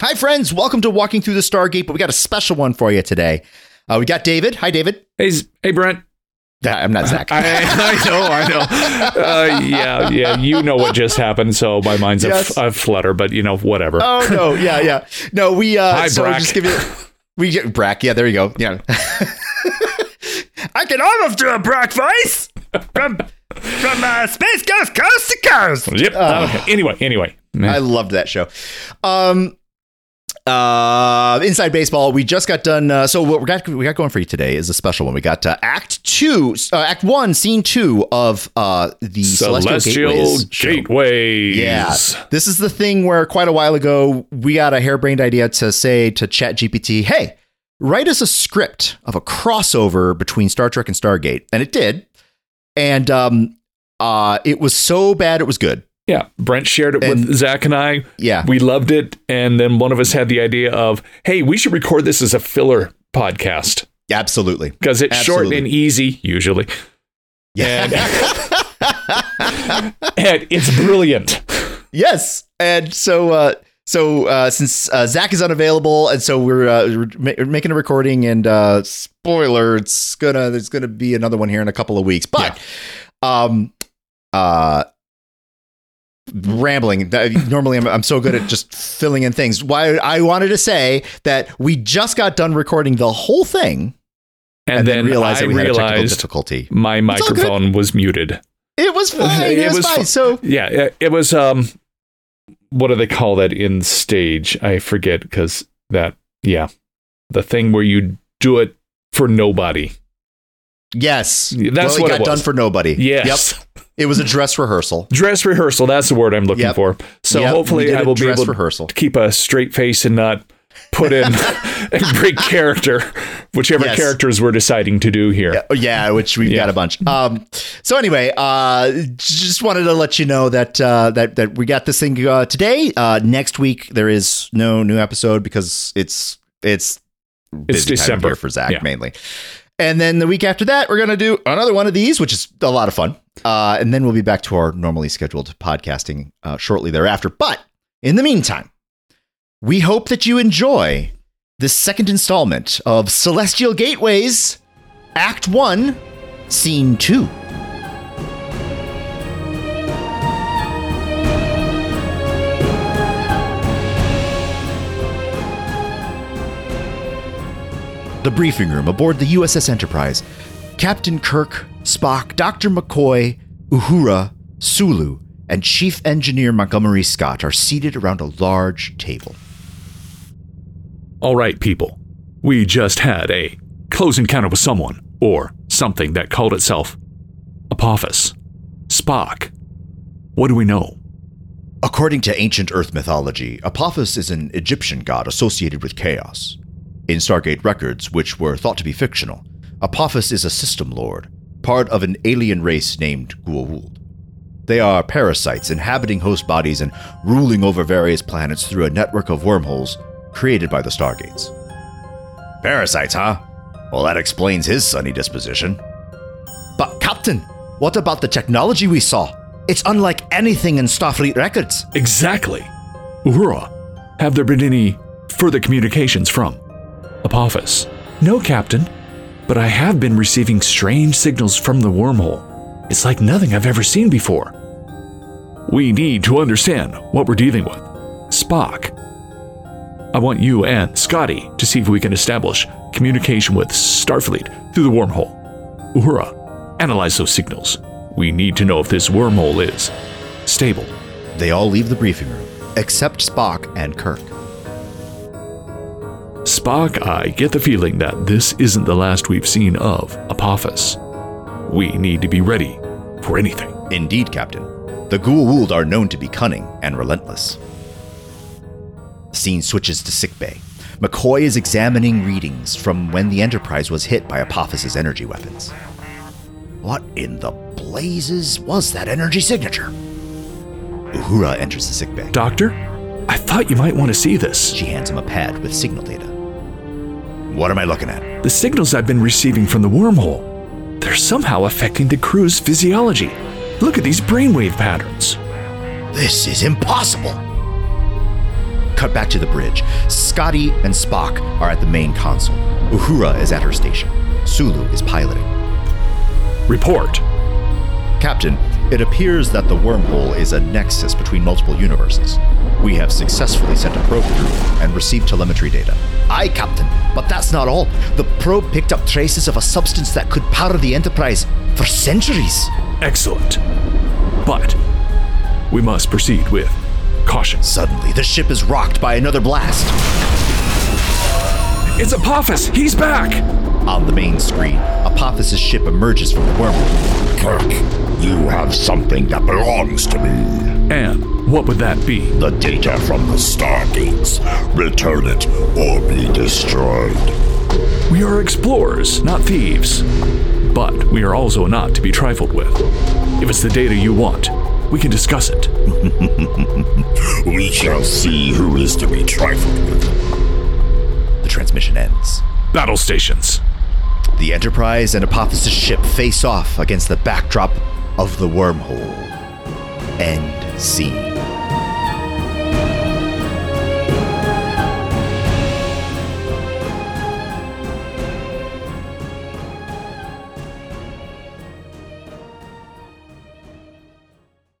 Hi, friends. Welcome to Walking Through the Stargate, but we got a special one for you today. Uh, we got David. Hi, David. Hey, hey, Brent. I'm not Zach. I, I know, I know. Uh, yeah, yeah. You know what just happened, so my mind's Yes. a, f- a flutter. But you know, whatever. oh no, yeah, yeah. No, we. Uh, Hi, so Brak. just give you. We get Brak. Yeah, there you go. Yeah. I can almost do a Brak voice from from uh, Space Ghost coast to coast. Yep. okay. Anyway, anyway. I loved that show. Um, uh, Inside Baseball. We just got done. Uh, so what we got we got going for you today is a special one. We got uh, Act Two, uh, Act One, Scene Two of uh, the Celestial, Celestial Gateways. Gateways. Yeah, this is the thing where quite a while ago we got a harebrained idea to say to ChatGPT, "Hey, write us a script of a crossover between Star Trek and Stargate," and it did. And um, uh, it was so bad it was good. Yeah. Brent shared it And- with Zach and I. Yeah, We loved it. And then one of us had the idea of, hey, we should record this as a filler podcast absolutely. because it's short and easy, usually. Yeah. And it's brilliant. yes. And so, uh, so uh, since uh, Zach is unavailable, and so we're, uh, we're making a recording, and uh, spoiler, it's gonna there's gonna be another one here in a couple of weeks. But, um, uh, rambling. Normally, I'm, I'm so good at just filling in things. Why I wanted to say that we just got done recording the whole thing, And, then, realized I we had a technical realized difficulty. my microphone was muted. It was fine. It, It was, was fine. fu- So Yeah, it, it was um what do they call that in stage? I forget cuz that yeah. The thing where you do it for nobody. yes, That's well, it what got done for nobody. Yes. It was a dress rehearsal. Dress rehearsal, that's the word I'm looking Yep. for. So Yep, hopefully I will be able rehearsal. to keep a straight face and not put in and break character, whichever Yes. characters we're deciding to do here. Yeah, yeah, which we've Yeah. got a bunch. Um, so anyway, uh, just wanted to let you know that uh, that that we got this thing uh, today. Uh, next week there is no new episode because it's it's it's December. for Zach Yeah. mainly. And then the week after that, we're gonna do another one of these, which is a lot of fun. Uh, and then we'll be back to our normally scheduled podcasting uh, shortly thereafter. But in the meantime, we hope that you enjoy this second installment of Celestial Gateways, Act One, Scene Two. The briefing room aboard the USS Enterprise. Captain Kirk, Spock, Dr. McCoy, Uhura, Sulu, and Chief Engineer Montgomery Scott are seated around a large table. All right, people. We just had a close encounter with someone, or something that called itself Apophis. Spock. What do we know? According to ancient Earth mythology, Apophis is an Egyptian god associated with chaos. In Stargate records, which were thought to be fictional, Apophis is a system lord, part of an alien race named Goa'uld. They are parasites inhabiting host bodies and ruling over various planets through a network of wormholes created by the Stargates. Parasites, huh? Well, that explains his sunny disposition. But, Captain, what about the technology we saw? It's unlike anything in Starfleet records. Exactly. Uhura, have there been any further communications from Apophis? No, Captain, but I have been receiving strange signals from the wormhole. It's like nothing I've ever seen before. We need to understand what we're dealing with. Spock, I want you and Scotty to see if we can establish communication with Starfleet through the wormhole. Uhura, analyze those signals. We need to know if this wormhole is stable. They all leave the briefing room, except Spock and Kirk. Spock, I get the feeling that this isn't the last we've seen of Apophis. We need to be ready for anything. Indeed, Captain. The Goa'uld are known to be cunning and relentless. Scene switches to sickbay. McCoy is examining readings from when the Enterprise was hit by Apophis's energy weapons. What in the blazes was that energy signature? Uhura enters the sickbay. Doctor, I thought you might want to see this. She hands him a pad with signal data. What am I looking at? The signals I've been receiving from the wormhole, they're somehow affecting the crew's physiology. Look at these brainwave patterns. This is impossible. Cut back to the bridge. Scotty and Spock are at the main console. Uhura is at her station. Sulu is piloting. Report. Captain, it appears that the wormhole is a nexus between multiple universes. We have successfully sent a probe through and received telemetry data. Aye, Captain, but that's not all. The probe picked up traces of a substance that could power the Enterprise for centuries. Excellent. But we must proceed with caution. Suddenly, the ship is rocked by another blast. It's Apophis! He's back! On the main screen, Apophis' ship emerges from the wormhole. Kirk, you have something that belongs to me. And what would that be? The data from the Stargates. Return it or be destroyed. We are explorers, not thieves. But we are also not to be trifled with. If it's the data you want, we can discuss it. We shall see who is to be trifled with. The transmission ends. Battle stations. The Enterprise and Apophis' ship face off against the backdrop of the wormhole. End scene.